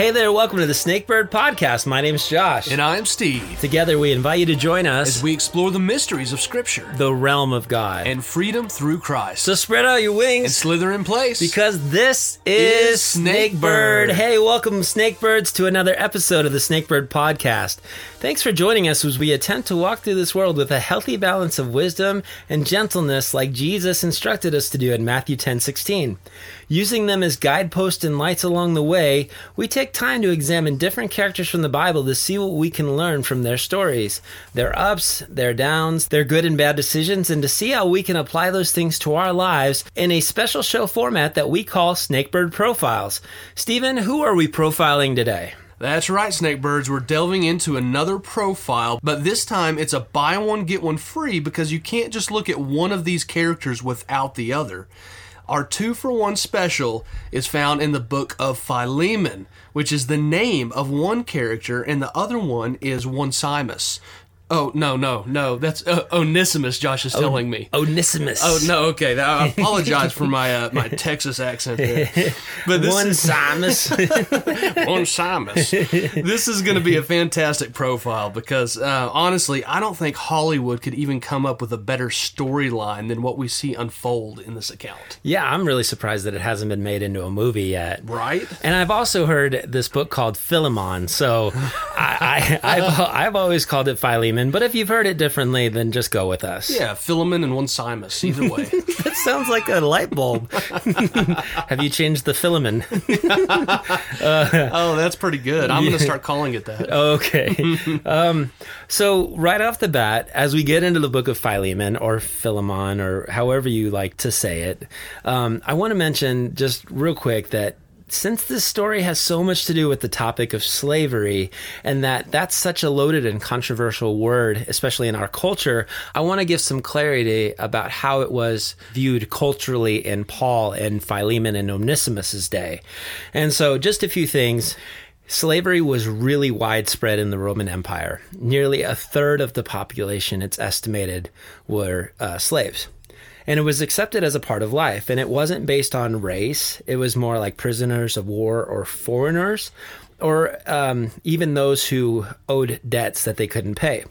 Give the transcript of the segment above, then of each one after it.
Hey there, welcome to the Snakebird Podcast. My name's Josh. And I'm Steve. Together, we invite you to join us As we explore the mysteries of Scripture the realm of God. and freedom through Christ. so spread out your wings and slither in place. because this is Is Snakebird. Snakebird. Hey, welcome, Snakebirds, to another episode of the Snakebird Podcast. Thanks for joining us as we attempt to walk through this world with a healthy balance of wisdom and gentleness like Jesus instructed us to do in Matthew 10 16. Using them as guideposts and lights along the way, we take time to examine different characters from the Bible to see what we can learn from their stories, their ups, their downs, their good and bad decisions, and to see how we can apply those things to our lives in a special show format that we call Snakebird Profiles. Stephen, who are we profiling today? That's right, Snakebirds. We're delving into another profile, but this time it's a buy one, get one free because you can't just look at one of these characters without the other. Our two for one special is found in the book of Philemon, which is the name of one character, and the other one is Onesimus. Oh, no, no, no. That's uh, Onesimus, Josh is telling me. Onesimus. Oh no, okay. I apologize for my uh, my Texas accent there. But this One is Simus. on Simus. This is going to be a fantastic profile because uh, honestly, I don't think Hollywood could even come up with a better storyline than what we see unfold in this account. yeah, I'm really surprised that it hasn't been made into a movie yet. Right? And I've also heard this book called Philemon. So I, I, I've, I've always called it Philemon. But if you've heard it differently, then just go with us. Yeah, Philemon and one Simus. Either way. That sounds like a light bulb. Have you changed the filament? oh, that's pretty good. I'm going to start calling it that. Okay. um, so, right off the bat, as we get into the book of Philemon or Philemon or however you like to say it, um, I want to mention just real quick that since this story has so much to do with the topic of slavery and that that's such a loaded and controversial word especially in our culture i want to give some clarity about how it was viewed culturally in paul and philemon and onesimus's day and so just a few things Slavery was really widespread in the Roman Empire. Nearly a third of the population, it's estimated, were uh, slaves. And it was accepted as a part of life. And it wasn't based on race, it was more like prisoners of war or foreigners, or um, even those who owed debts that they couldn't pay.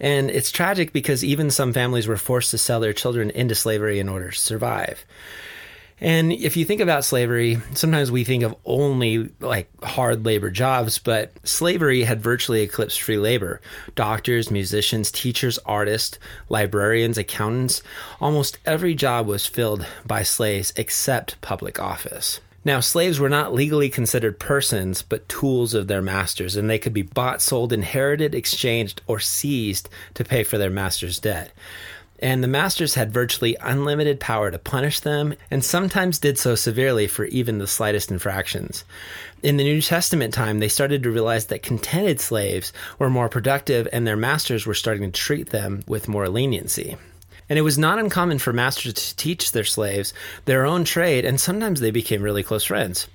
And it's tragic because even some families were forced to sell their children into slavery in order to survive. And if you think about slavery, sometimes we think of only like hard labor jobs, but slavery had virtually eclipsed free labor. Doctors, musicians, teachers, artists, librarians, accountants, almost every job was filled by slaves except public office. Now, slaves were not legally considered persons, but tools of their masters, and they could be bought, sold, inherited, exchanged, or seized to pay for their master's debt and the masters had virtually unlimited power to punish them, and sometimes did so severely for even the slightest infractions. In the New Testament time, they started to realize that contented slaves were more productive, and their masters were starting to treat them with more leniency. And it was not uncommon for masters to teach their slaves their own trade, and sometimes they became really close friends.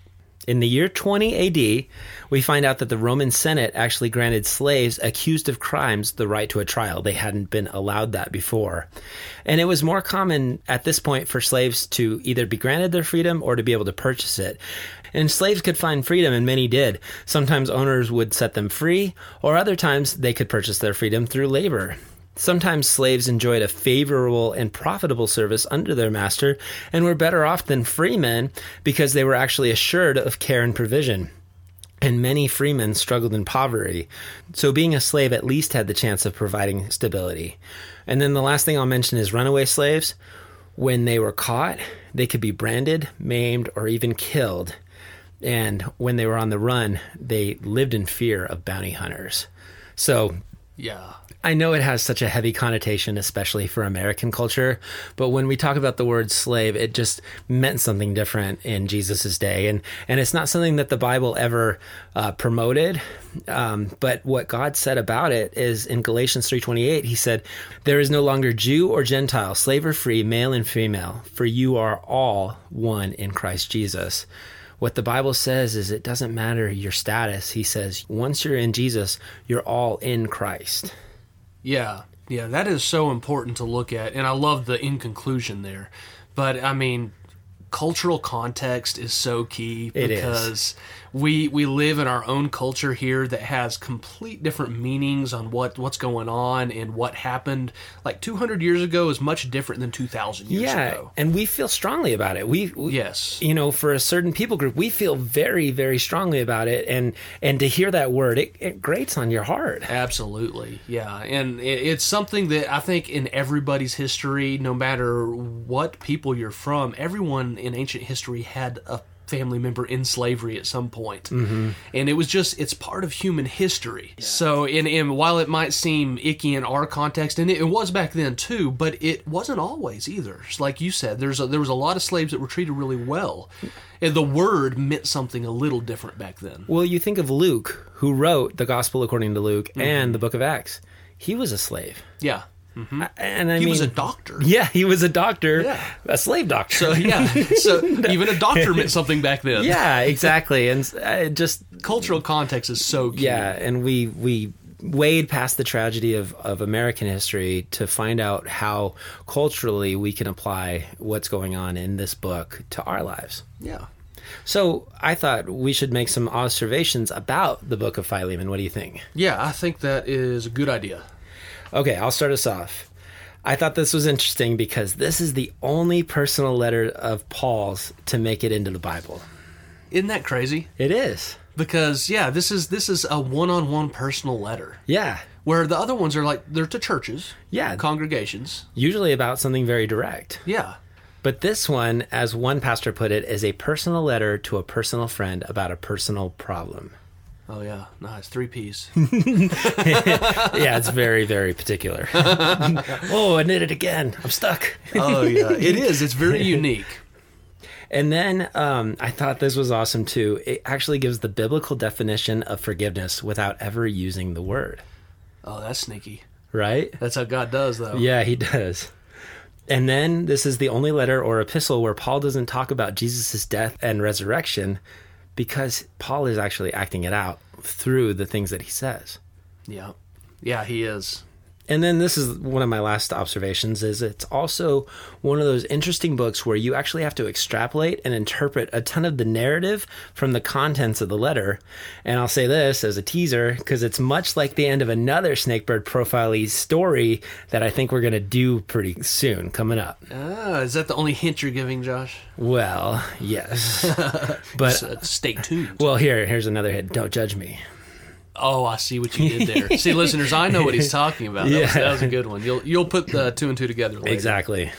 In the year 20 AD, we find out that the Roman Senate actually granted slaves accused of crimes the right to a trial. They hadn't been allowed that before. And it was more common at this point for slaves to either be granted their freedom or to be able to purchase it. And slaves could find freedom, and many did. Sometimes owners would set them free, or other times they could purchase their freedom through labor. Sometimes slaves enjoyed a favorable and profitable service under their master and were better off than freemen because they were actually assured of care and provision. And many freemen struggled in poverty, so being a slave at least had the chance of providing stability. And then the last thing I'll mention is runaway slaves. When they were caught, they could be branded, maimed, or even killed. And when they were on the run, they lived in fear of bounty hunters. So Yeah. I know it has such a heavy connotation, especially for American culture, but when we talk about the word slave, it just meant something different in Jesus' day, and and it's not something that the Bible ever uh, promoted. Um, but what God said about it is in Galatians three twenty eight, He said, "There is no longer Jew or Gentile, slave or free, male and female, for you are all one in Christ Jesus." What the Bible says is it doesn't matter your status. He says once you're in Jesus, you're all in Christ. Yeah, yeah, that is so important to look at, and I love the in conclusion there. But I mean, cultural context is so key It is. because we we live in our own culture here that has complete different meanings on what what's going on and what happened like 200 years ago is much different than 2000 years yeah, ago. and we feel strongly about it. We, we Yes. you know, for a certain people group, we feel very, very strongly about it, and and to hear that word, it, it grates on your heart. Absolutely, yeah, and it, it's something that I think in everybody's history, no matter what people you're from, everyone in ancient history had a family member in slavery at some point. Mm-hmm. and it was just it's part of human history. So, and, and while it might seem icky in our context, and it, it was back then too, but it wasn't always either. Like you said, there's a, there was a lot of slaves that were treated really well, and the word meant something a little different back then. Well, you think of Luke, who wrote the Gospel according to Luke Mm-hmm. and the Book of Acts. He was a slave, Yeah, and I he mean, was a doctor. yeah, he was a doctor, Yeah. a slave doctor. So yeah, so even a doctor meant something back then. yeah, exactly, and uh, just cultural context is so key. yeah, and we we wade past the tragedy of, of American history to find out how culturally we can apply what's going on in this book to our lives. yeah. So I thought we should make some observations about the book of Philemon. What do you think? Yeah, I think that is a good idea. Okay, I'll start us off. I thought this was interesting because this is the only personal letter of Paul's to make it into the Bible. Isn't that crazy? It is. Because yeah, this is this is a one-on-one personal letter. Yeah. Where the other ones are like they're to churches, Yeah. congregations. Usually about something very direct. Yeah. But this one, as one pastor put it, is a personal letter to a personal friend about a personal problem. Oh yeah, no, it's Three P's. Yeah, it's very, very particular. oh, I knit it again. I'm stuck. oh yeah, it is. It's very unique. And then um, I thought this was awesome too. It actually gives the biblical definition of forgiveness without ever using the word, Oh, that's sneaky. right? That's how God does, though. Yeah, he does. And then this is the only letter or epistle where Paul doesn't talk about Jesus' death and resurrection because Paul is actually acting it out through the things that he says. Yeah. Yeah, he is. And then this is one of my last observations is it's also one of those interesting books where you actually have to extrapolate and interpret a ton of the narrative from the contents of the letter. And I'll say this as a teaser because it's much like the end of another Snakebird profile story that I think we're going to do pretty soon coming up. Ah, is that the only hint you're giving, Josh? Well, yes. but So, stay tuned. well, here here's another hint. Don't judge me. Oh, I see what you did there. see, listeners, I know what he's talking about. That, was, that was a good one. You'll you'll put the two and two together later. Exactly.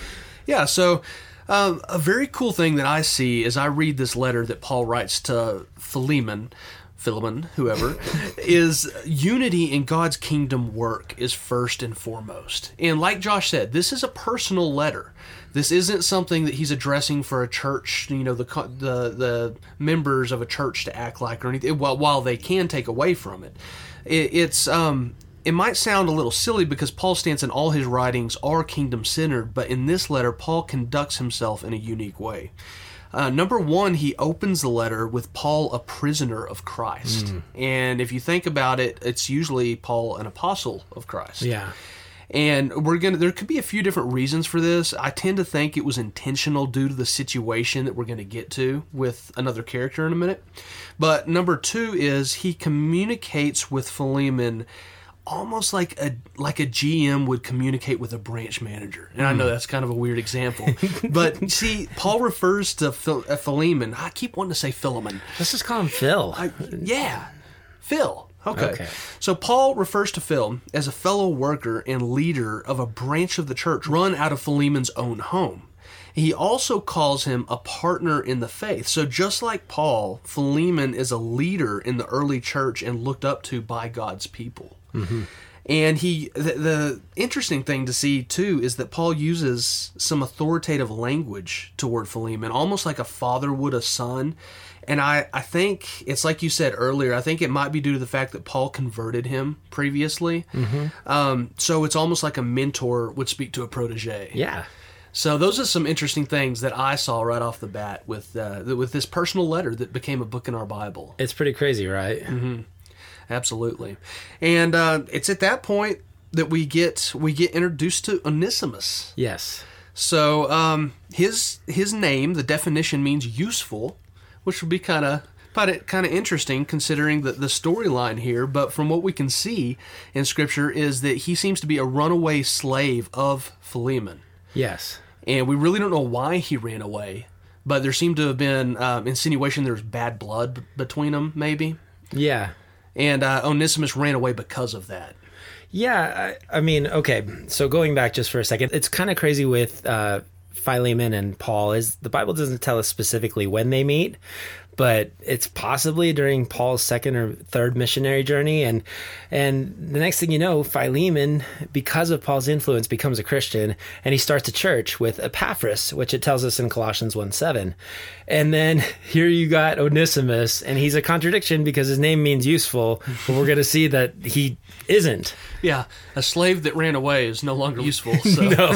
Yeah. So, um, a very cool thing that I see as I read this letter that Paul writes to Philemon, Philemon, whoever, is unity in God's kingdom work is first and foremost. And like Josh said, this is a personal letter. This isn't something that he's addressing for a church, you know, the the the members of a church to act like or anything. While while they can take away from it, it it's um it might sound a little silly because Paul's stance in all his writings are kingdom centered, but in this letter, Paul conducts himself in a unique way. Uh, number one, he opens the letter with Paul, a prisoner of Christ. And if you think about it, it's usually Paul, an apostle of Christ. Yeah. And we're gonna. There could be a few different reasons for this. I tend to think it was intentional due to the situation that we're going to get to with another character in a minute. But number two is he communicates with Philemon almost like a like a GM would communicate with a branch manager. And I know that's kind of a weird example, but see, Paul refers to Phil, uh, Philemon. I keep wanting to say Philemon. Let's just call him Phil. I, yeah, Phil. Okay. Okay. So Paul refers to Phil as a fellow worker and leader of a branch of the church run out of Philemon's own home. He also calls him a partner in the faith. So just like Paul, Philemon is a leader in the early church and looked up to by God's people. Mm-hmm. And he, the, the interesting thing to see too is that Paul uses some authoritative language toward Philemon, almost like a father would a son. And I, I think it's like you said earlier. I think it might be due to the fact that Paul converted him previously. Um, so it's almost like a mentor would speak to a protege. yeah. So those are some interesting things that I saw right off the bat with uh, with this personal letter that became a book in our Bible. It's pretty crazy, right? Absolutely, and uh, it's at that point that we get we get introduced to Onesimus. Yes. So um, his his name, the definition means useful, which would be kind of kind of interesting considering the, the storyline here, but from what we can see in Scripture is that he seems to be a runaway slave of Philemon. Yes. And we really don't know why he ran away, but there seemed to have been um, insinuation there was bad blood b- between them, maybe. Yeah. And uh, Onesimus ran away because of that. Yeah, I, I mean, okay. So going back just for a second, it's kind of crazy with uh, Philemon and Paul. Is the Bible doesn't tell us specifically when they meet, but it's possibly during Paul's second or third missionary journey. And and the next thing you know, Philemon, because of Paul's influence, becomes a Christian, and he starts a church with Epaphras, which it tells us in Colossians one seven. And then here you got Onesimus, and he's a contradiction because his name means useful, but we're going to see that he isn't. Yeah, a slave that ran away is no longer useful. So No.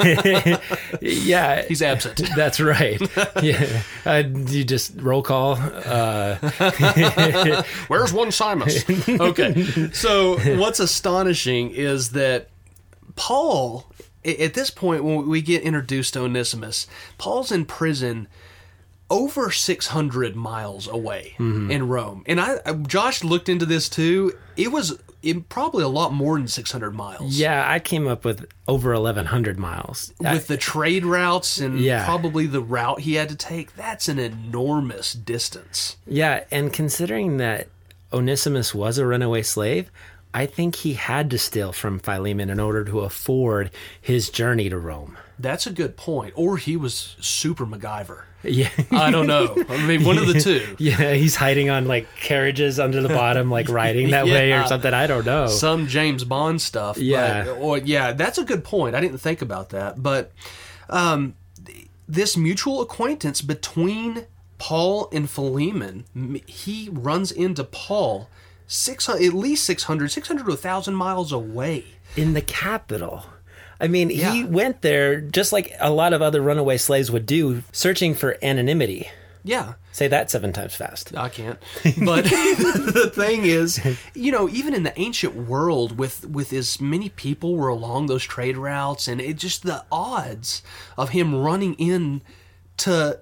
yeah. he's absent. That's right. Yeah. Uh, you just roll call. Uh, Where's one Simus? Okay. So what's astonishing is that Paul, at this point, when we get introduced to Onesimus, Paul's in prison over 600 miles away in Rome. And I- Josh looked into this too. It was it, probably a lot more than 600 miles. yeah, I came up with over 1,100 miles. I- With the trade routes and Yeah. probably the route he had to take, that's an enormous distance. yeah, and considering that Onesimus was a runaway slave, I think he had to steal from Philemon in order to afford his journey to Rome. That's a good point. Or he was super MacGyver. Yeah. I don't know. I mean, one of the two. Yeah, he's hiding on like carriages under the bottom, like riding that way or something. I don't know. Some James Bond stuff. Yeah. But, or, yeah, that's a good point. I didn't think about that. But um, this mutual acquaintance between Paul and Philemon, he runs into Paul 600, at least 600, 600 to 1,000 miles away. in the capital. I mean, he went there just like a lot of other runaway slaves would do, searching for anonymity. Yeah. Say that seven times fast. I can't. But the thing is, you know, even in the ancient world, with with as many people were along those trade routes, and it just the odds of him running in to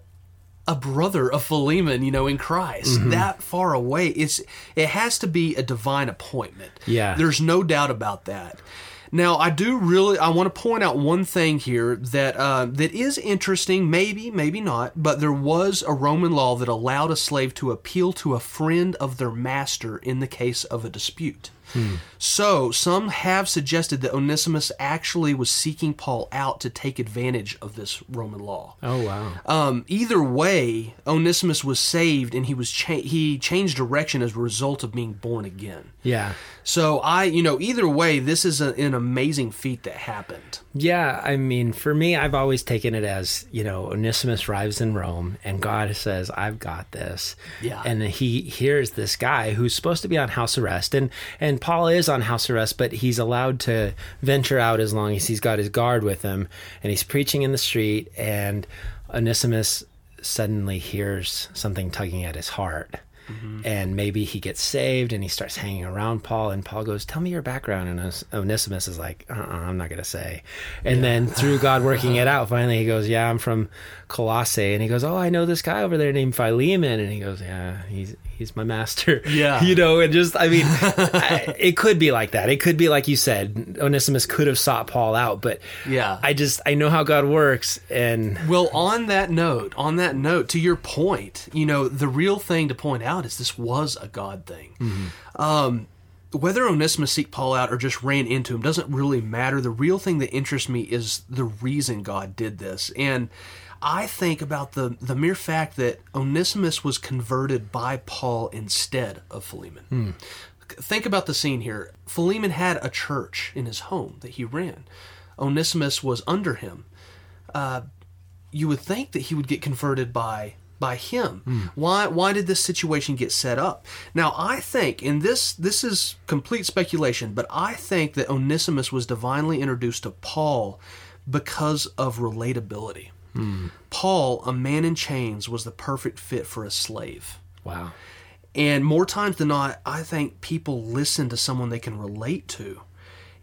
a brother of Philemon, you know, in Christ, Mm-hmm. that far away, it's it has to be a divine appointment. Yeah. there's no doubt about that. Now, I do really I want to point out one thing here that uh, that is interesting, maybe, maybe not, but there was a Roman law that allowed a slave to appeal to a friend of their master in the case of a dispute. So, some have suggested that Onesimus actually was seeking Paul out to take advantage of this Roman law. Oh wow! Um, either way, Onesimus was saved, and he was cha- he changed direction as a result of being born again. Yeah, So I, you know, either way, this is a, an amazing feat that happened. yeah. I mean, for me, I've always taken it as you know, Onesimus arrives in Rome, and God says, "I've got this." Yeah. and he hears this guy who's supposed to be on house arrest, and and Paul is on house arrest, but he's allowed to venture out as long as he's got his guard with him, and he's preaching in the street, and Onesimus suddenly hears something tugging at his heart. And maybe he gets saved and he starts hanging around Paul. And Paul goes, Tell me your background. And Onesimus is like, uh uh I'm not going to say. And then through God working it out, finally he goes, Yeah, I'm from Colossae. And he goes, Oh, I know this guy over there named Philemon. And he goes, Yeah, he's. He's my master. Yeah. You know, and just, I mean, I, it could be like that. It could be like you said, Onesimus could have sought Paul out, but Yeah. I just, I know how God works. And Well, on that note, on that note, to your point, you know, the real thing to point out is this was a God thing. Um, whether Onesimus seek Paul out or just ran into him doesn't really matter. The real thing that interests me is the reason God did this. And I think about the, the mere fact that Onesimus was converted by Paul instead of Philemon. Hmm. Think about the scene here. Philemon had a church in his home that he ran. Onesimus was under him uh, you would think that he would get converted by by him. Hmm. Why why did this situation get set up? Now I think and this this is complete speculation, but I think that Onesimus was divinely introduced to Paul because of relatability. Paul, a man in chains, was the perfect fit for a slave. wow. And more times than not, I think people listen to someone they can relate to.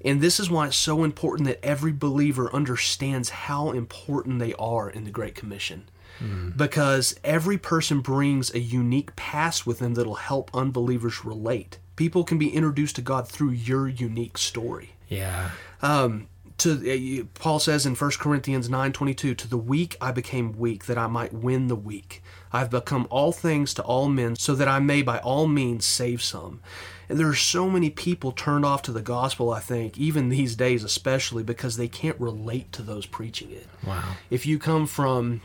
And this is why it's so important that every believer understands how important they are in the Great Commission. Hmm. because every person brings a unique past with them that'll help unbelievers relate. People can be introduced to God through your unique story Yeah. Um, to uh, Paul says in 1 Corinthians 9:22 to the weak I became weak that I might win the weak. I've become all things to all men so that I may by all means save some. And there are so many people turned off to the gospel I think even these days especially because they can't relate to those preaching it. Wow. if you come from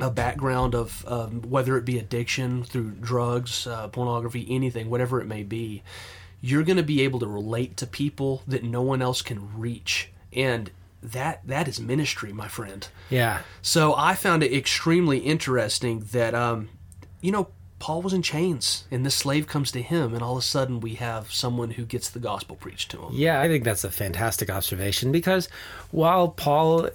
a background of um, whether it be addiction through drugs, uh, pornography, anything, whatever it may be, you're going to be able to relate to people that no one else can reach, and that that is ministry, my friend. Yeah. So I found it extremely interesting that um, you know Paul was in chains, and this slave comes to him, and all of a sudden we have someone who gets the gospel preached to him. Yeah, I think that's a fantastic observation because while Paul,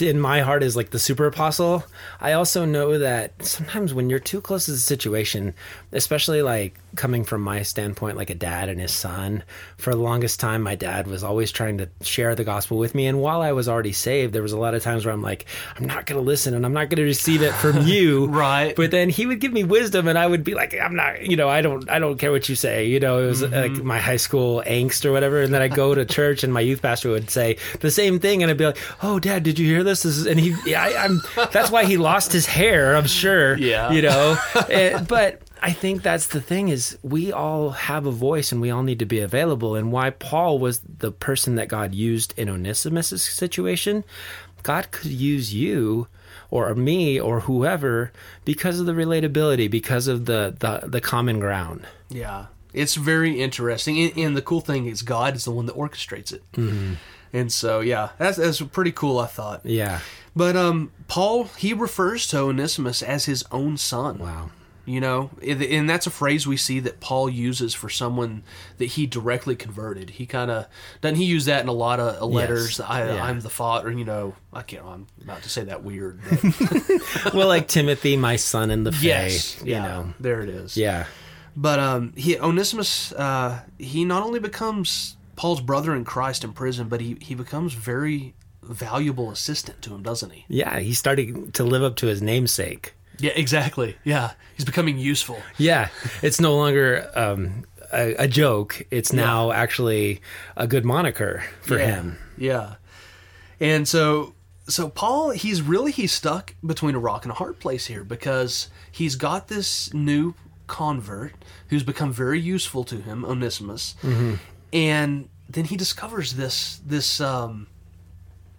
in my heart, is like the super apostle, I also know that sometimes when you're too close to the situation, especially like coming from my standpoint, like a dad and his son, for the longest time, my dad was always trying to share the gospel with me. And while I was already saved, there was a lot of times where I'm like, I'm not going to listen and I'm not going to receive it from you. Right. But then he would give me wisdom and I would be like, I'm not, you know, I don't, I don't care what you say. You know, it was like my high school angst or whatever. And then I go to church and my youth pastor would say the same thing. And I'd be like, oh, dad, did you hear this? this is, and he, yeah, I, I'm, that's why he lost his hair, I'm sure. Yeah. You know, Eh, but I think that's the thing is we all have a voice and we all need to be available. And why Paul was the person that God used in Onesimus' situation, God could use you or me or whoever because of the relatability, because of the the, the common ground. Yeah, it's very interesting, and, and the cool thing is God is the one that orchestrates it. Mm-hmm. And so, yeah, that's that's pretty cool. I thought. Yeah. But um, Paul he refers to Onesimus as his own son. Wow. You know, and that's a phrase we see that Paul uses for someone that he directly converted. He kind of doesn't he use that in a lot of letters. I, Yeah. I'm the father. You know, I can't. I'm about to say that weird. Well, like Timothy, my son in the faith. yes, You yeah, know. there it is. Yeah. But um, he Onesimus, uh, he not only becomes Paul's brother in Christ in prison, but he he becomes very valuable assistant to him, doesn't he? Yeah. He's starting to live up to his namesake. Yeah, exactly. Yeah, he's becoming useful. Yeah, it's no longer um, a, a joke. It's now actually a good moniker for yeah. him. Yeah, and so so Paul, he's really he's stuck between a rock and a hard place here because he's got this new convert who's become very useful to him, Onesimus, and then he discovers this this um,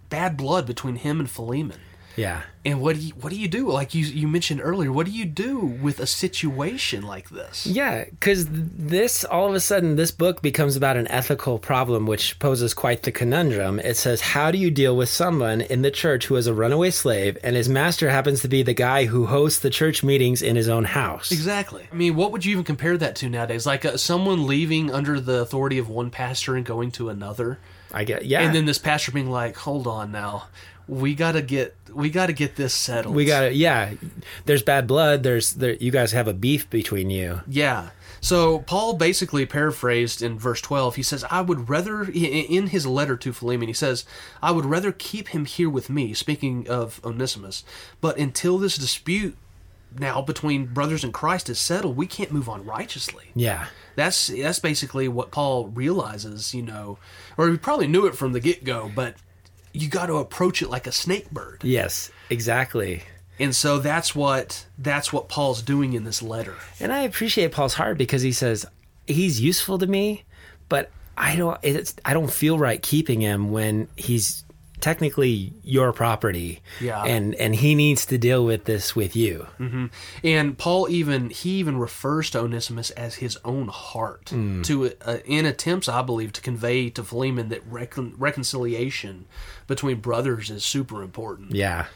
bad blood between him and Philemon. Yeah, And what do you what do you do? Like you you mentioned earlier, what do you do with a situation like this? yeah, because this all of a sudden this book becomes about an ethical problem, which poses quite the conundrum. It says, "How do you deal with someone in the church who is a runaway slave, and his master happens to be the guy who hosts the church meetings in his own house?" Exactly. I mean, what would you even compare that to nowadays? Like uh, someone leaving under the authority of one pastor and going to another, I get, yeah, and then this pastor being like, "Hold on now, we gotta get we gotta get this settled." we got to, yeah. There's bad blood. There's there. You guys have a beef between you. Yeah. So Paul basically paraphrased in verse 12. He says, "I would rather in his letter to Philemon, he says, I would rather keep him here with me, speaking of Onesimus, but until this dispute now between brothers in Christ is settled, we can't move on righteously." Yeah, That's that's basically what Paul realizes, you know, or he probably knew it from the get-go, but you got to approach it like a snake bird. yes, exactly. And so that's what that's what Paul's doing in this letter. And I appreciate Paul's heart because he says he's useful to me, but I don't. It's I don't feel right keeping him when he's technically your property. Yeah. and and he needs to deal with this with you. And Paul even he even refers to Onesimus as his own heart to uh, in attempts, I believe, to convey to Philemon that recon- reconciliation between brothers is super important. Yeah.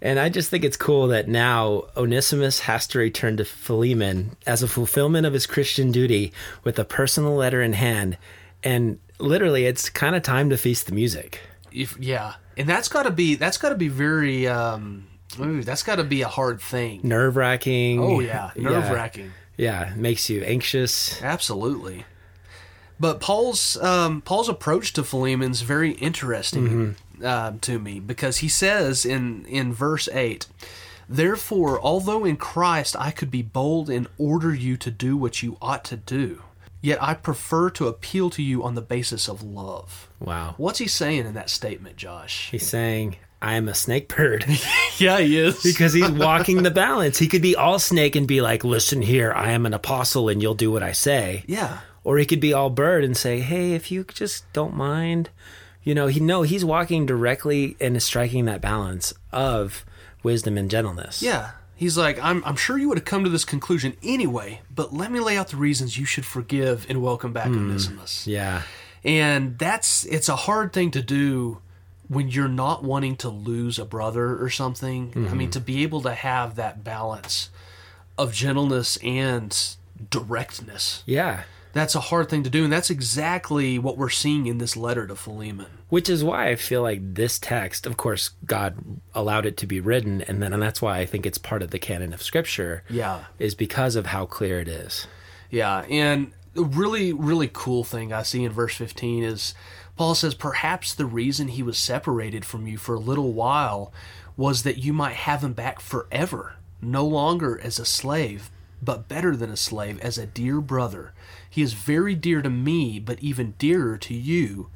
And I just think it's cool that now Onesimus has to return to Philemon as a fulfillment of his Christian duty with a personal letter in hand. And literally, it's kind of time to feast the music. If yeah, and that's got to be that's got to be very um, ooh, that's got to be a hard thing. Nerve wracking. Oh yeah, nerve wracking. Yeah, it makes you anxious. Absolutely. But Paul's um, Paul's approach to Philemon's very interesting uh, to me because he says in in verse eight, Therefore, although in Christ I could be bold and order you to do what you ought to do, yet I prefer to appeal to you on the basis of love. Wow. What's he saying in that statement, Josh? He's saying, I am a snake bird yeah, he is. because he's walking the balance. He could be all snake and be like, listen here, I am an apostle and you'll do what I say. yeah. Or he could be all bird and say, hey, if you just don't mind. You know, he no, he's walking directly and is striking that balance of wisdom and gentleness. Yeah. He's like, I'm, I'm sure you would have come to this conclusion anyway, but let me lay out the reasons you should forgive and welcome back hmm. Onesimus. Yeah. And that's, it's a hard thing to do when you're not wanting to lose a brother or something. I mean, mm-hmm. to be able to have that balance of gentleness and directness. Yeah. That's a hard thing to do. And that's exactly what we're seeing in this letter to Philemon. Which is why I feel like this text, of course, God allowed it to be written, and then and that's why I think it's part of the canon of Scripture. Yeah. is because of how clear it is. Yeah, and a really, really cool thing I see in verse 15 is Paul says, Perhaps the reason he was separated from you for a little while was that you might have him back forever, no longer as a slave, but better than a slave, as a dear brother. He is very dear to me, but even dearer to you,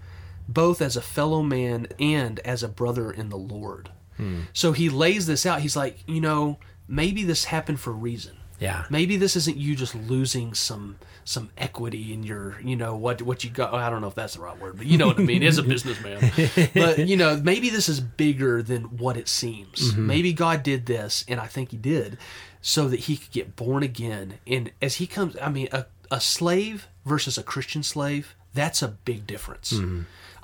both as a fellow man and as a brother in the Lord. Hmm. So he lays this out. He's like, you know, maybe this happened for a reason. Yeah. maybe this isn't you just losing some some equity in your you know what what you got. I don't know if that's the right word but you know what i mean. As a businessman. But you know maybe this is bigger than what it seems. Mm-hmm. Maybe god did this and i think he did so that he could get born again. And as he comes i mean a, a slave versus a christian slave that's a big difference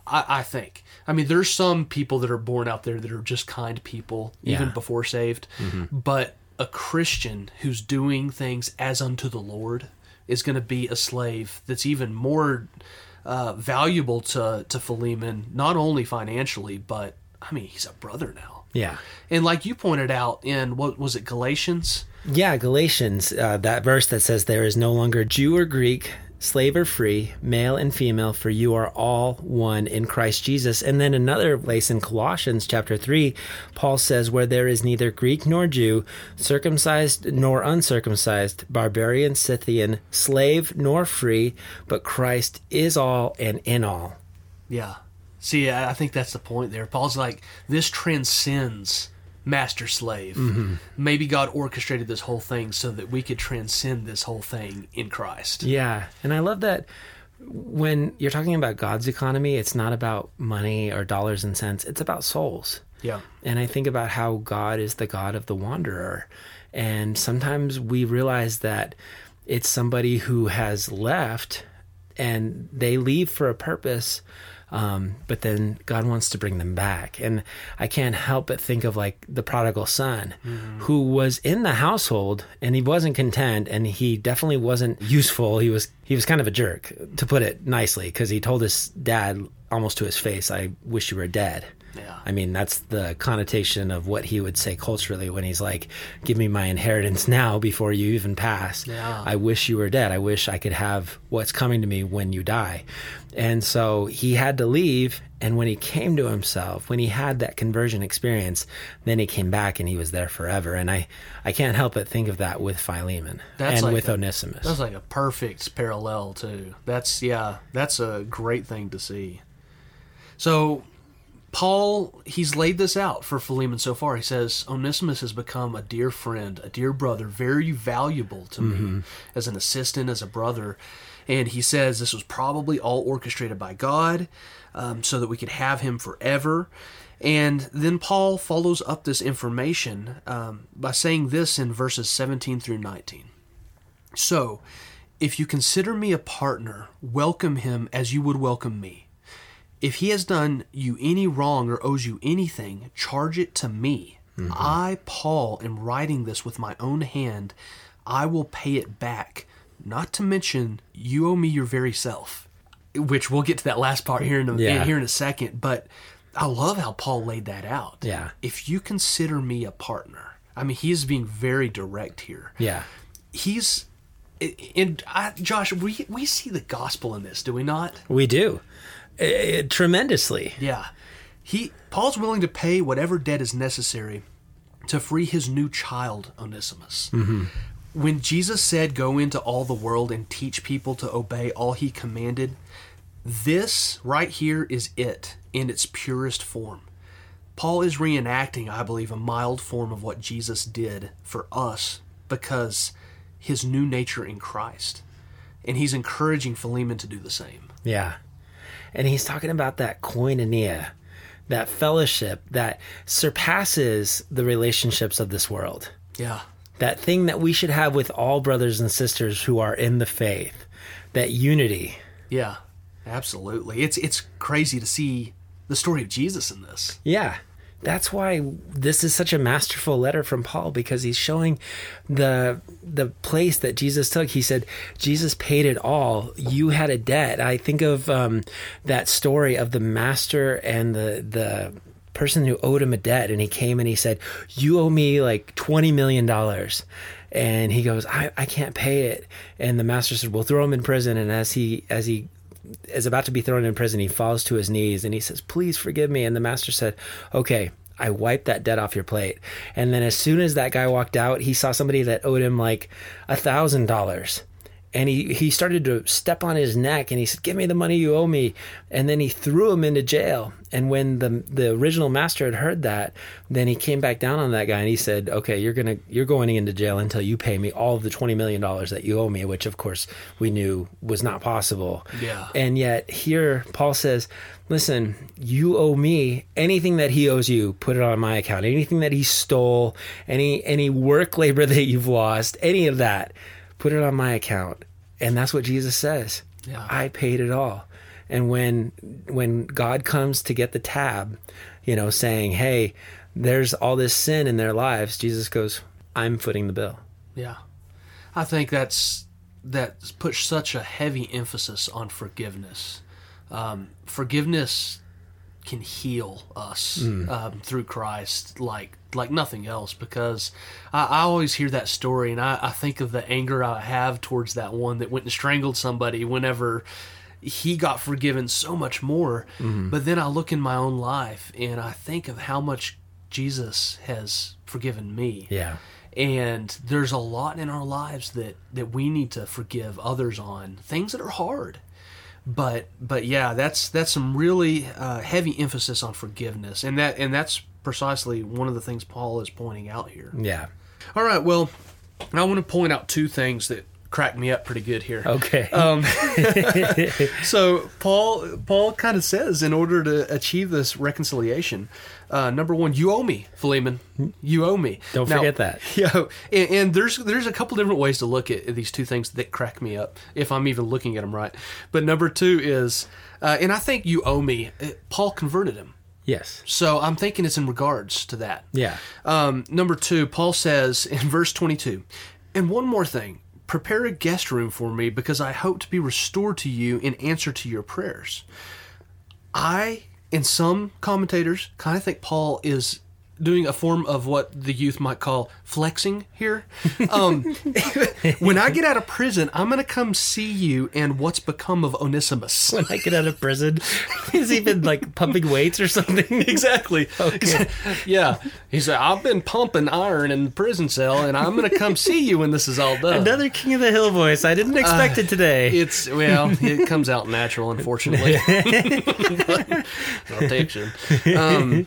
I, I think. I mean, there's some people that are born out there that are just kind people, even before saved. But a Christian who's doing things as unto the Lord is going to be a slave that's even more uh, valuable to to Philemon, not only financially, but I mean, he's a brother now. Yeah. And like you pointed out in what was it, Galatians? Yeah, Galatians, uh, that verse that says, There is no longer Jew or Greek, slave or free, male and female, for you are all one in Christ Jesus. And then another place in Colossians chapter 3, Paul says, Where there is neither Greek nor Jew, circumcised nor uncircumcised, barbarian, Scythian, slave nor free, but Christ is all and in all. Yeah. See, I think that's the point there. Paul's like, this transcends master slave. Mm-hmm. Maybe God orchestrated this whole thing so that we could transcend this whole thing in Christ. Yeah. And I love that when you're talking about God's economy, it's not about money or dollars and cents, it's about souls. Yeah. And I think about how God is the God of the wanderer. And sometimes we realize that it's somebody who has left and they leave for a purpose, um, but then God wants to bring them back. And I can't help but think of like the prodigal son who was in the household and he wasn't content and he definitely wasn't useful. He was he was kind of a jerk, to put it nicely, because he told his dad almost to his face, I wish you were dead. Yeah. I mean, that's the connotation of what he would say culturally when he's like, Give me my inheritance now before you even pass. Yeah. I wish you were dead. I wish I could have what's coming to me when you die. And so he had to leave. And when he came to himself, when he had that conversion experience, then he came back and he was there forever. And I, I can't help but think of that with Philemon That's and like with a- Onesimus. That's like a perfect parallel too. That's yeah, that's a great thing to see. So Paul, he's laid this out for Philemon so far. He says Onesimus has become a dear friend, a dear brother, very valuable to me as an assistant, as a brother. And he says this was probably all orchestrated by God um, so that we could have him forever. And then Paul follows up this information um, by saying this in verses 17 through 19. So, if you consider me a partner, welcome him as you would welcome me. If he has done you any wrong or owes you anything, charge it to me. Mm-hmm. I, Paul, am writing this with my own hand. I will pay it back. Not to mention, you owe me your very self. Which we'll get to that last part here in a, Yeah. here in a second. But I love how Paul laid that out. Yeah. If you consider me a partner, I mean, he is being very direct here yeah. he's and I, Josh, we we see the gospel in this, do we not? We do. Eh, tremendously. Yeah, he Paul's willing to pay whatever debt is necessary to free his new child, Onesimus. When Jesus said, Go into all the world and teach people to obey all he commanded, this right here is it in its purest form. Paul is reenacting, I believe, a mild form of what Jesus did for us because his new nature in Christ. And he's encouraging Philemon to do the same. Yeah. And he's talking about that koinonia, that fellowship that surpasses the relationships of this world. Yeah. That thing that we should have with all brothers and sisters who are in the faith. That unity. Yeah. Absolutely. It's it's crazy to see the story of Jesus in this. Yeah. That's why this is such a masterful letter from Paul because he's showing the the place that Jesus took. He said Jesus paid it all. You had a debt. I think of um, that story of the master and the the person who owed him a debt, and he came and he said, "You owe me like twenty million dollars." And he goes, I, I can't pay it. And the master said, We'll throw him in prison. And as he as he is about to be thrown in prison, he falls to his knees and he says, Please forgive me. And the master said, Okay, I wiped that debt off your plate. And then as soon as that guy walked out, he saw somebody that owed him like a thousand dollars. And he, he started to step on his neck and he said, Give me the money you owe me. And then he threw him into jail. And when the the original master had heard that, then he came back down on that guy and he said, Okay, you're gonna you're going into jail until you pay me all of the twenty million dollars that you owe me, which of course we knew was not possible. Yeah. And yet here Paul says, Listen, you owe me anything that he owes you, put it on my account. Anything that he stole, any any work labor that you've lost, any of that, put it on my account. And that's what Jesus says. Yeah. I paid it all. And when when God comes to get the tab, you know, saying, "Hey, there's all this sin in their lives," Jesus goes, "I'm footing the bill." Yeah. I think that's that puts such a heavy emphasis on forgiveness. Um, forgiveness can heal us um, through Christ like like nothing else because I, I always hear that story and I, I think of the anger I have towards that one that went and strangled somebody whenever he got forgiven so much more. But then I look in my own life and I think of how much Jesus has forgiven me Yeah. and there's a lot in our lives that that we need to forgive others on things that are hard but but yeah that's that's some really uh, heavy emphasis on forgiveness and that and that's precisely one of the things paul is pointing out here Yeah. all right well i want to point out two things that crack me up pretty good here Okay. um, so Paul Paul kind of says in order to achieve this reconciliation, uh, number one, you owe me, Philemon. You owe me. Don't Now- forget that. Yeah, and, and there's there's a couple different ways to look at these two things that crack me up if I'm even looking at them right. But number two is, uh, and I think you owe me. uh, Paul converted him, yes. so I'm thinking it's in regards to that. Yeah. Um, number two, Paul says in verse 22, and one more thing prepare a guest room for me because I hope to be restored to you in answer to your prayers. I, and some commentators, kind of think Paul is doing a form of what the youth might call flexing here. Um, when I get out of prison, I'm going to come see you and what's become of Onesimus. When I get out of prison, he's even like pumping weights or something? exactly. Okay. yeah. He said, I've been pumping iron in the prison cell, and I'm going to come see you when this is all done. Another King of the Hill voice. I didn't expect it today. It's, well, it comes out natural, unfortunately. Protection. Um,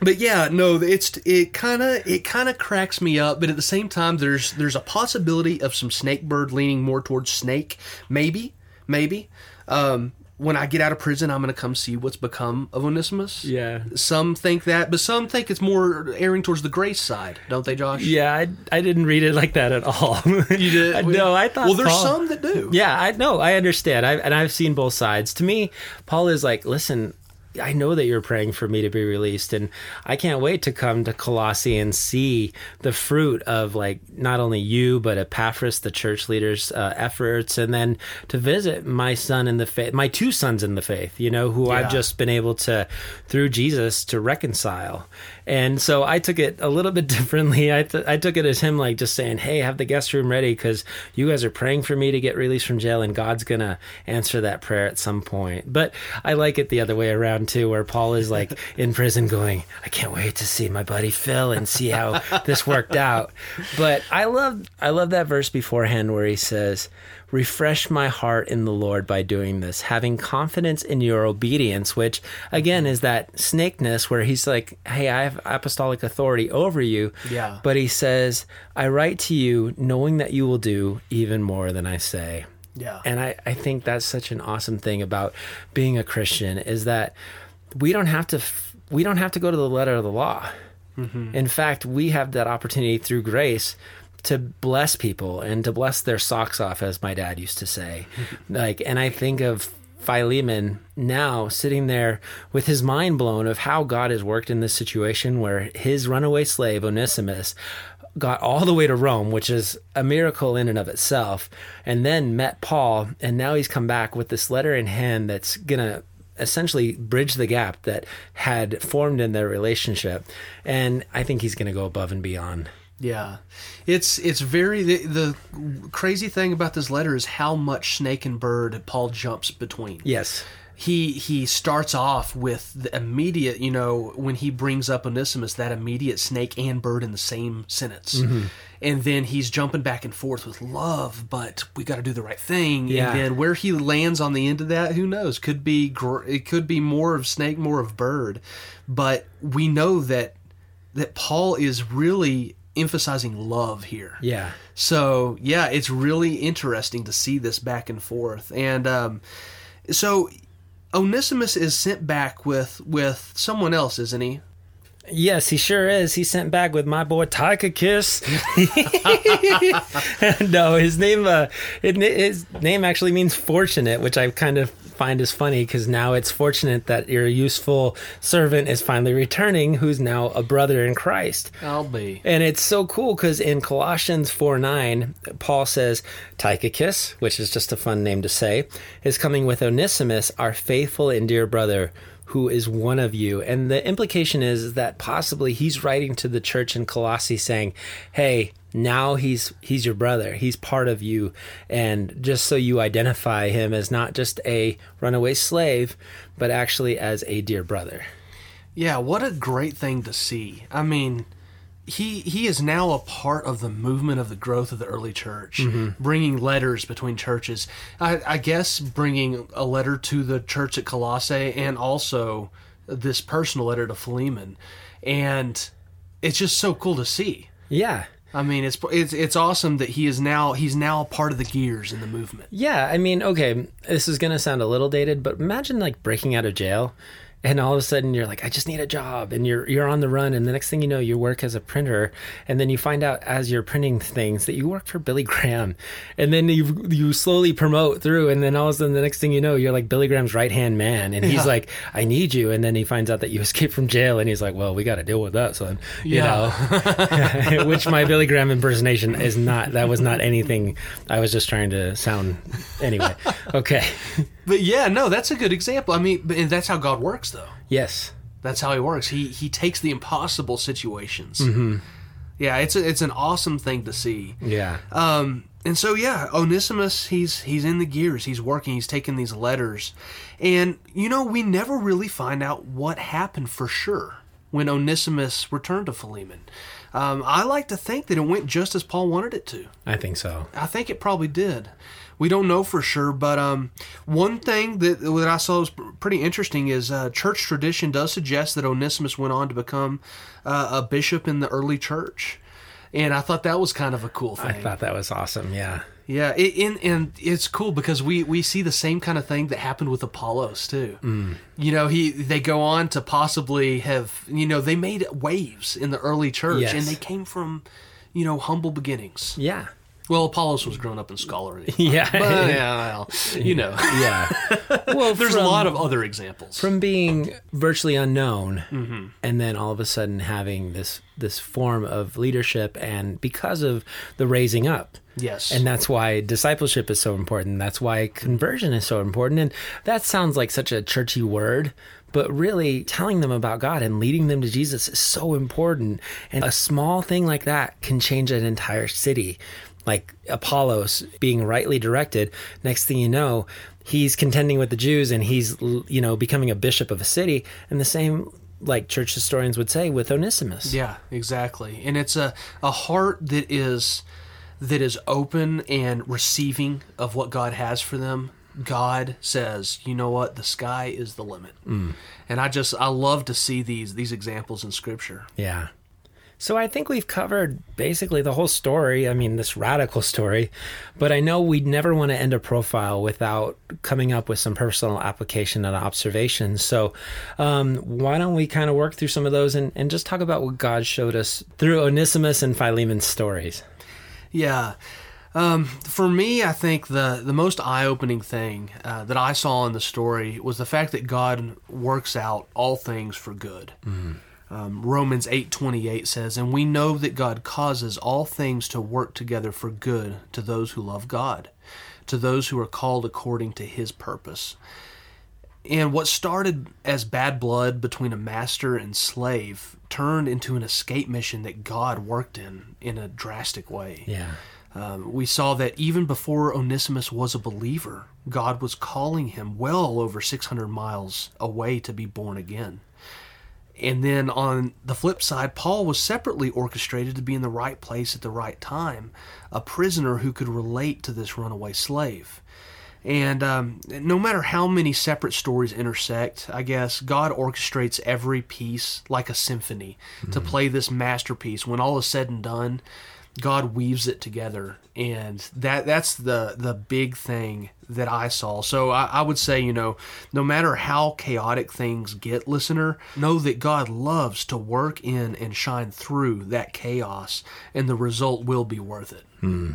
but yeah, no, it's it kind of it kind of cracks me up, but at the same time, there's there's a possibility of some snake bird leaning more towards snake, maybe, maybe. Um, when I get out of prison, I'm going to come see what's become of Onesimus. Yeah. Some think that, but some think it's more erring towards the grace side, don't they, Josh? yeah, I, I didn't read it like that at all. You did? no, I thought. Well, there's Paul- some that do. Yeah, I know. I understand. I and I've seen both sides. To me, Paul is like, listen. I know that you're praying for me to be released, and I can't wait to come to Colossae and see the fruit of like not only you but Epaphras, the church leaders' uh, efforts, and then to visit my son in the faith, my two sons in the faith, you know, who Yeah. I've just been able to through Jesus to reconcile. And so I took it a little bit differently. I, th- I took it as him like just saying, "Hey, have the guest room ready because you guys are praying for me to get released from jail, and God's gonna answer that prayer at some point." But I like it the other way around down too, where Paul is like in prison going, I can't wait to see my buddy Phil and see how this worked out. But I love I love that verse beforehand where he says, Refresh my heart in the Lord by doing this, having confidence in your obedience, which again is that snakeness where he's like, Hey, I have apostolic authority over you. Yeah. But he says, I write to you knowing that you will do even more than I say. Yeah. And I, I think that's such an awesome thing about being a Christian is that we don't have to we don't have to go to the letter of the law. Mm-hmm. In fact, we have that opportunity through grace to bless people and to bless their socks off, as my dad used to say. like, and I think of Philemon now sitting there with his mind blown of how God has worked in this situation where his runaway slave Onesimus got all the way to Rome, which is a miracle in and of itself, and then met Paul, and now he's come back with this letter in hand that's gonna essentially bridge the gap that had formed in their relationship. And I think he's gonna go above and beyond. Yeah, it's it's very the, the crazy thing about this letter is how much snake and bird Paul jumps between. Yes. He he starts off with the immediate, you know, when he brings up Onesimus, that immediate snake and bird in the same sentence, and then he's jumping back and forth with love, but we got to do the right thing. Yeah. And then where he lands on the end of that, who knows? Could be gr- it could be more of snake, more of bird, but we know that that Paul is really emphasizing love here. Yeah. So yeah, it's really interesting to see this back and forth. And um, so Onesimus is sent back with with someone else, isn't he? Yes, he sure is. He sent back with my boy Tychicus. no, his name uh, his name actually means fortunate, which I kind of find is funny because now it's fortunate that your useful servant is finally returning, who's now a brother in Christ. I'll be. And it's so cool because in Colossians 4 9, Paul says, Tychicus, which is just a fun name to say, is coming with Onesimus, our faithful and dear brother, who is one of you. And the implication is that possibly he's writing to the church in Colossae saying, Hey, now he's he's your brother he's part of you and just so you identify him as not just a runaway slave but actually as a dear brother Yeah, what a great thing to see. I mean, he he is now a part of the movement of the growth of the early church, mm-hmm. bringing letters between churches. I, I guess bringing a letter to the church at Colossae and also this personal letter to Philemon, and it's just so cool to see. yeah I mean, it's it's it's awesome that he is now he's now part of the gears in the movement. Yeah, I mean, okay, this is gonna sound a little dated, but imagine like breaking out of jail, and all of a sudden you're like, I just need a job, and you're you're on the run, and the next thing you know, you work as a printer, and then you find out as you're printing things that you work for Billy Graham, and then you you slowly promote through, and then all of a sudden the next thing you know, you're like Billy Graham's right hand man, and he's Yeah. like, I need you, and then he finds out that you escaped from jail, and he's like, Well, we got to deal with that, son, you Yeah. know, which my Billy Graham impersonation is not. That was not anything. I was just trying to sound anyway. Okay. But yeah, no, that's a good example. I mean, and that's how God works, though. Yes. That's how he works. He he takes the impossible situations. Yeah, it's a, it's an awesome thing to see. Yeah. Um, and so yeah, Onesimus, he's he's in the gears. He's working. He's taking these letters, and you know we never really find out what happened for sure when Onesimus returned to Philemon. Um, I like to think that it went just as Paul wanted it to. I think so. I think it probably did. We don't know for sure, but um, one thing that, that I saw was pretty interesting is uh, church tradition does suggest that Onesimus went on to become uh, a bishop in the early church, and I thought that was kind of a cool thing. I thought that was awesome. Yeah. Yeah, it, and and it's cool because we we see the same kind of thing that happened with Apollos too. Mm. You know, he they go on to possibly have you know they made waves in the early church, Yes. and they came from you know humble beginnings. Yeah. Well, Apollos was grown up in scholarly. Yeah. But, yeah, well, you know, yeah. Well, there's from, a lot of other examples. from being virtually unknown Mm-hmm. and then all of a sudden having this this form of leadership and because of the raising up yes, And that's why discipleship is so important. That's why conversion is so important. And that sounds like such a churchy word, but really telling them about God and leading them to Jesus is so important. And a small thing like that can change an entire city. Like Apollos being rightly directed, next thing you know, he's contending with the Jews and he's you know becoming a bishop of a city, and the same like church historians would say with Onesimus. Yeah, exactly. And it's a a heart that is that is open and receiving of what God has for them. God says, "You know what? The sky is the limit." Mm. And I just I love to see these these examples in scripture. Yeah. So I think we've covered basically the whole story. I mean, this radical story, but I know we'd never want to end a profile without coming up with some personal application and observations. So um, why don't we kind of work through some of those and, and just talk about what God showed us through Onesimus and Philemon's stories? Yeah. Um, for me, I think the, the most eye opening thing uh, that I saw in the story was the fact that God works out all things for good. Mm-hmm. Um, Romans 8:28 says, "And we know that God causes all things to work together for good to those who love God, to those who are called according to his purpose." And what started as bad blood between a master and slave turned into an escape mission that God worked in in a drastic way. Yeah. Um, we saw that even before Onesimus was a believer, God was calling him well over 600 miles away to be born again. And then on the flip side, Paul was separately orchestrated to be in the right place at the right time, a prisoner who could relate to this runaway slave. And um, no matter how many separate stories intersect, I guess God orchestrates every piece like a symphony mm-hmm. to play this masterpiece. When all is said and done, God weaves it together, and that that's the the big thing that I saw. So I, I, would say, you know, no matter how chaotic things get, listener, know that God loves to work in and shine through that chaos, and the result will be worth it. Hmm.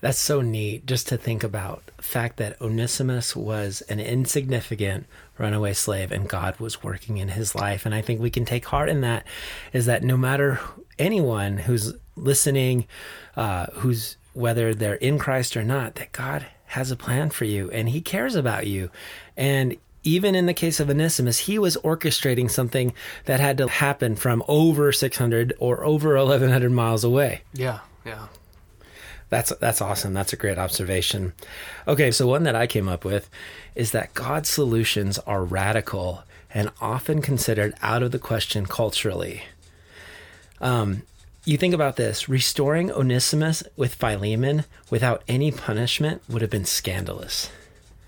That's so neat just to think about the fact that Onesimus was an insignificant runaway slave and God was working in his life. And I think we can take heart in that is that no matter anyone who's listening, uh, who's whether they're in Christ or not, that God has a plan for you and he cares about you. And even in the case of Onesimus, he was orchestrating something that had to happen from over 600 or over 1100 miles away. Yeah, yeah. That's that's awesome. That's a great observation. Okay, so one that I came up with is that God's solutions are radical and often considered out of the question culturally. Um, you think about this restoring Onesimus with Philemon without any punishment would have been scandalous.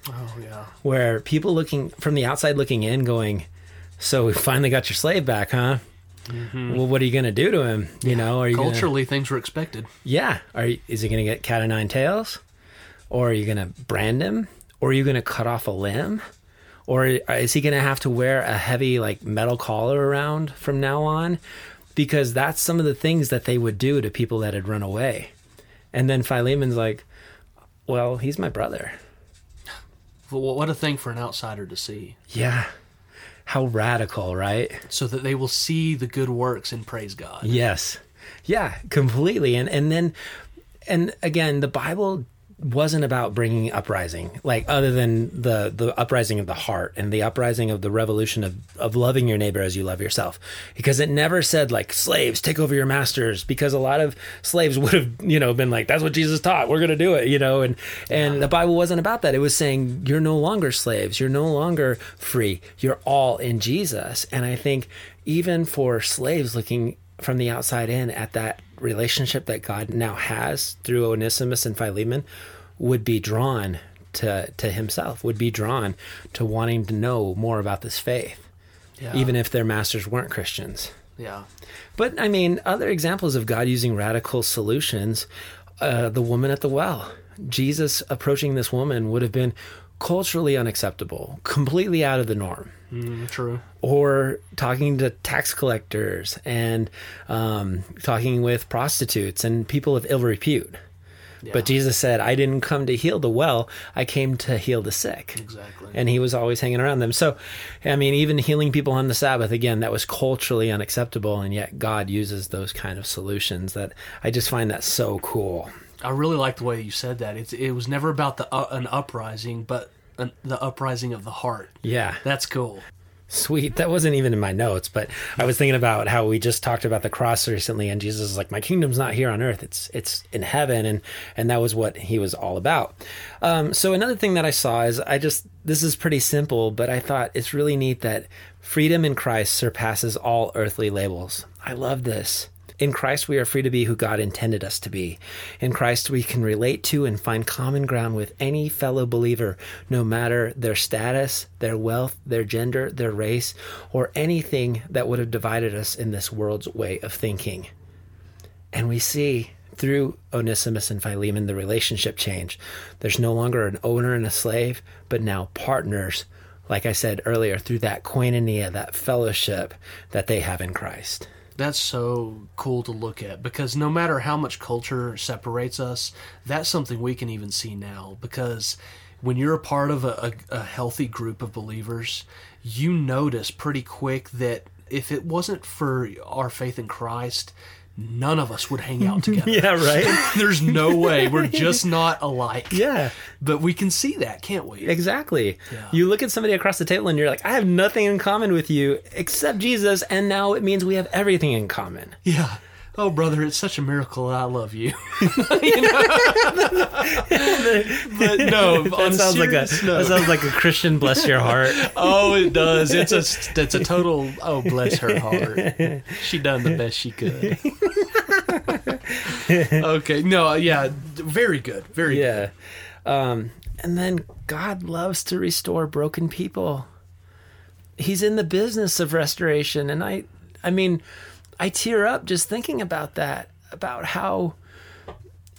Oh, yeah. Where people looking from the outside looking in going, So we finally got your slave back, huh? Mm-hmm. Well, what are you going to do to him? You yeah. know, are you culturally gonna, things were expected? Yeah. Are you, is he going to get cat o' nine tails, or are you going to brand him, or are you going to cut off a limb, or is he going to have to wear a heavy like metal collar around from now on? Because that's some of the things that they would do to people that had run away. And then Philemon's like, well, he's my brother. Well, what a thing for an outsider to see. Yeah. How radical, right? So that they will see the good works and praise God. Yes. Yeah, completely. And and then and again, the Bible wasn't about bringing uprising, like other than the the uprising of the heart and the uprising of the revolution of of loving your neighbor as you love yourself, because it never said like slaves take over your masters, because a lot of slaves would have you know been like that's what Jesus taught, we're gonna do it, you know, and and yeah. the Bible wasn't about that. It was saying you're no longer slaves, you're no longer free, you're all in Jesus, and I think even for slaves looking from the outside in at that relationship that God now has through Onesimus and Philemon would be drawn to to himself, would be drawn to wanting to know more about this faith, yeah. even if their masters weren't Christians. Yeah. But I mean, other examples of God using radical solutions, uh, the woman at the well. Jesus approaching this woman would have been culturally unacceptable, completely out of the norm. Mm, true. Or talking to tax collectors and um, talking with prostitutes and people of ill repute. Yeah. But Jesus said, I didn't come to heal the well, I came to heal the sick. Exactly. And he was always hanging around them. So, I mean, even healing people on the Sabbath, again, that was culturally unacceptable. And yet God uses those kind of solutions that I just find that so cool. I really like the way you said that. It's, it was never about the uh, an uprising, but an, the uprising of the heart. Yeah. That's cool. Sweet. That wasn't even in my notes, but I was thinking about how we just talked about the cross recently, and Jesus is like, "My kingdom's not here on earth; it's it's in heaven," and and that was what he was all about. Um, so another thing that I saw is I just this is pretty simple, but I thought it's really neat that freedom in Christ surpasses all earthly labels. I love this. In Christ, we are free to be who God intended us to be. In Christ, we can relate to and find common ground with any fellow believer, no matter their status, their wealth, their gender, their race, or anything that would have divided us in this world's way of thinking. And we see through Onesimus and Philemon the relationship change. There's no longer an owner and a slave, but now partners, like I said earlier, through that koinonia, that fellowship that they have in Christ. That's so cool to look at because no matter how much culture separates us, that's something we can even see now. Because when you're a part of a, a, a healthy group of believers, you notice pretty quick that if it wasn't for our faith in Christ, none of us would hang out together. yeah, right. There's no way. We're just not alike. Yeah. But we can see that, can't we? Exactly. Yeah. You look at somebody across the table and you're like, I have nothing in common with you except Jesus, and now it means we have everything in common. Yeah. Oh, brother, it's such a miracle. I love you. but no, That sounds like a that sounds like a Christian bless your heart. Oh, it does. It's a it's a total. Oh, bless her heart. She done the best she could. okay. No. Yeah. Very good. Very good. Yeah. Um, and then God loves to restore broken people. He's in the business of restoration. And I, I mean, I tear up just thinking about that, about how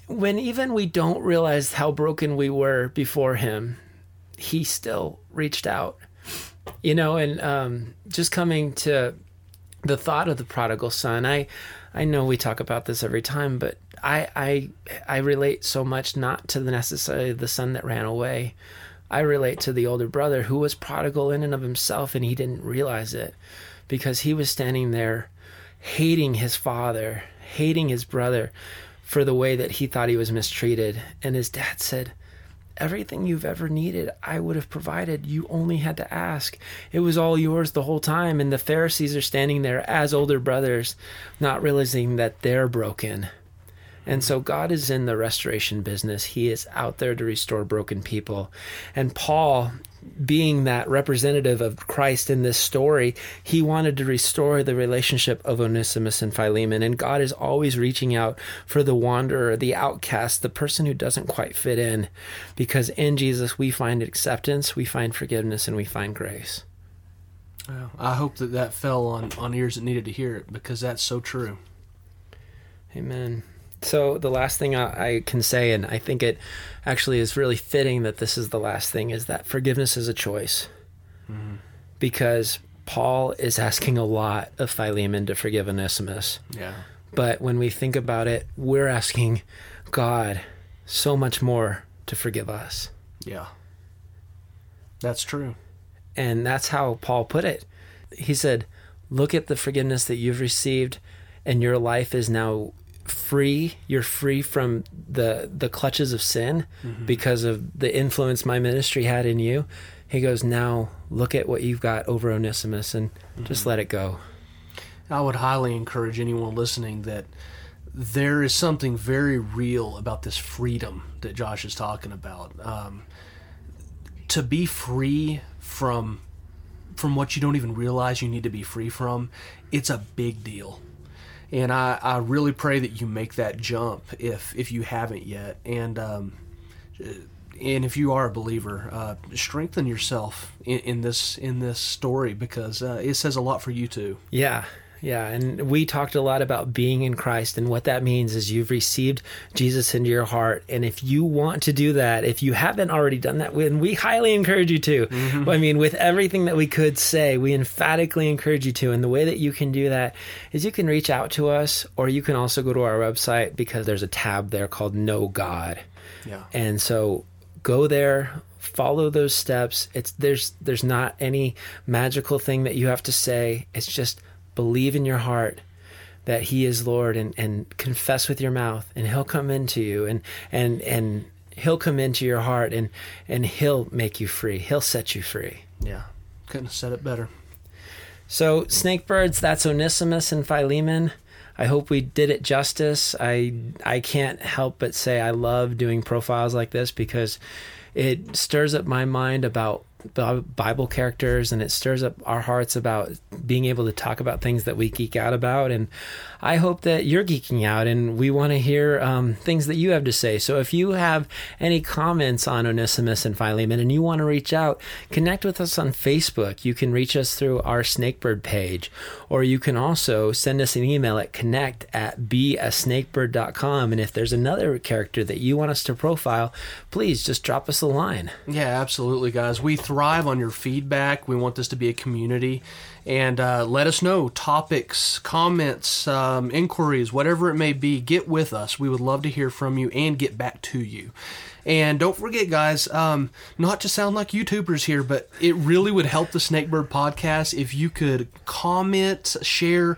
when even we don't realize how broken we were before him, he still reached out. You know, and um, just coming to the thought of the prodigal son, I I know we talk about this every time, but I I I relate so much not to the necessarily the son that ran away. I relate to the older brother who was prodigal in and of himself and he didn't realize it because he was standing there hating his father, hating his brother for the way that he thought he was mistreated. And his dad said, Everything you've ever needed, I would have provided. You only had to ask. It was all yours the whole time. And the Pharisees are standing there as older brothers, not realizing that they're broken. And so God is in the restoration business. He is out there to restore broken people. And Paul, being that representative of Christ in this story, he wanted to restore the relationship of Onesimus and Philemon. And God is always reaching out for the wanderer, the outcast, the person who doesn't quite fit in. Because in Jesus, we find acceptance, we find forgiveness, and we find grace. Well, I hope that that fell on on ears that needed to hear it because that's so true. Amen. So the last thing I, I can say, and I think it actually is really fitting that this is the last thing, is that forgiveness is a choice. Mm-hmm. Because Paul is asking a lot of Philemon to forgive Onesimus. Yeah. But when we think about it, we're asking God so much more to forgive us. Yeah. That's true. And that's how Paul put it. He said, Look at the forgiveness that you've received, and your life is now free. You're free from the, the clutches of sin because of the influence my ministry had in you. He goes, Now look at what you've got over Onesimus and just let it go. I would highly encourage anyone listening that there is something very real about this freedom that Josh is talking about. Um, to be free from from what you don't even realize you need to be free from, it's a big deal. And I, I really pray that you make that jump if if you haven't yet. And um, and if you are a believer, uh, strengthen yourself in, in this in this story because uh, it says a lot for you too. Yeah. Yeah, and we talked a lot about being in Christ, and what that means is you've received Jesus into your heart. And if you want to do that, if you haven't already done that, and we highly encourage you to. Mm-hmm. I mean, with everything that we could say, we emphatically encourage you to. And the way that you can do that is you can reach out to us, or you can also go to our website because there's a tab there called Know God. Yeah. And so go there, follow those steps. It's there's there's not any magical thing that you have to say. It's just believe in your heart that he is Lord and, and confess with your mouth and he'll come into you and and and he'll come into your heart and and he'll make you free. He'll set you free. Yeah. Couldn't have said it better. So, Snakebirds, that's Onesimus and Philemon. I hope we did it justice. I I can't help but say I love doing profiles like this because it stirs up my mind about Bible characters and it stirs up our hearts about being able to talk about things that we geek out about. And I hope that you're geeking out and we want to hear um, things that you have to say. So if you have any comments on Onesimus and Philemon and you want to reach out, connect with us on Facebook. You can reach us through our Snakebird page, or you can also send us an email at connect at beasnakebird.com. And if there's another character that you want us to profile, please just drop us a line. Yeah, absolutely, guys. We thrive on your feedback. We want this to be a community. And uh, let us know topics, comments, um, inquiries, whatever it may be. Get with us. We would love to hear from you and get back to you. And don't forget, guys, um, not to sound like YouTubers here, but it really would help the Snakebird podcast if you could comment, share,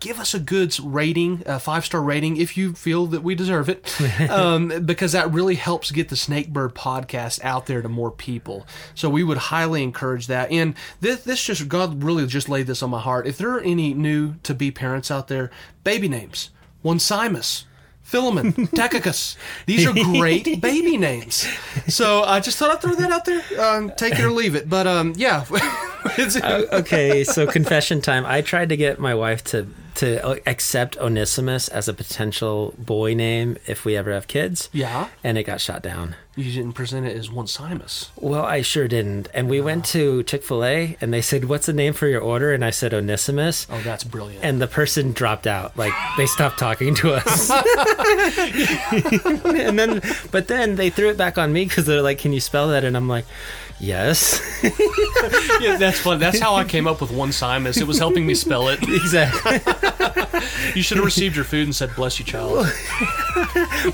give us a good rating, a five star rating, if you feel that we deserve it, um, because that really helps get the Snakebird podcast out there to more people. So we would highly encourage that. And this, this just, God really just laid this on my heart. If there are any new to be parents out there, baby names, Onesimus. Philemon, Tychicus. These are great baby names. So I just thought I'd throw that out there. Um, take it or leave it. But um, yeah. uh, okay, so confession time. I tried to get my wife to to accept Onesimus as a potential boy name if we ever have kids. Yeah. And it got shot down. You didn't present it as Onesimus. Well, I sure didn't. And we went to Chick fil A and they said, What's the name for your order? And I said, Onesimus. Oh, that's brilliant. And the person dropped out. Like, they stopped talking to us. and then, but then they threw it back on me because they're like, Can you spell that? And I'm like, Yes. yeah, that's fun. That's how I came up with Onesimus. It was helping me spell it. Exactly. you should have received your food and said, "Bless you, child."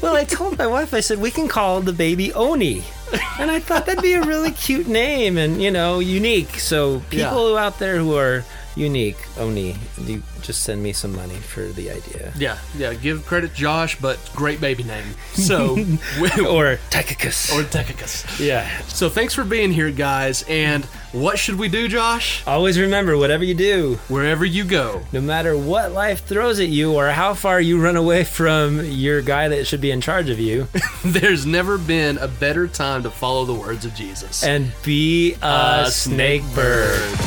well, I told my wife. I said we can call the baby Oni, and I thought that'd be a really cute name and you know unique. So people yeah. out there who are unique, Oni, you just send me some money for the idea. Yeah, yeah. Give credit Josh, but great baby name. So or Tychicus. Or Tychicus. Yeah. So thanks for being here, guys. And what should we do, Josh? Always remember, whatever you do, wherever you go, no matter what life throws at you or how far you run away from your guy that should be in charge of you, there's never been a better time to follow the words of Jesus and be a, a snake bird.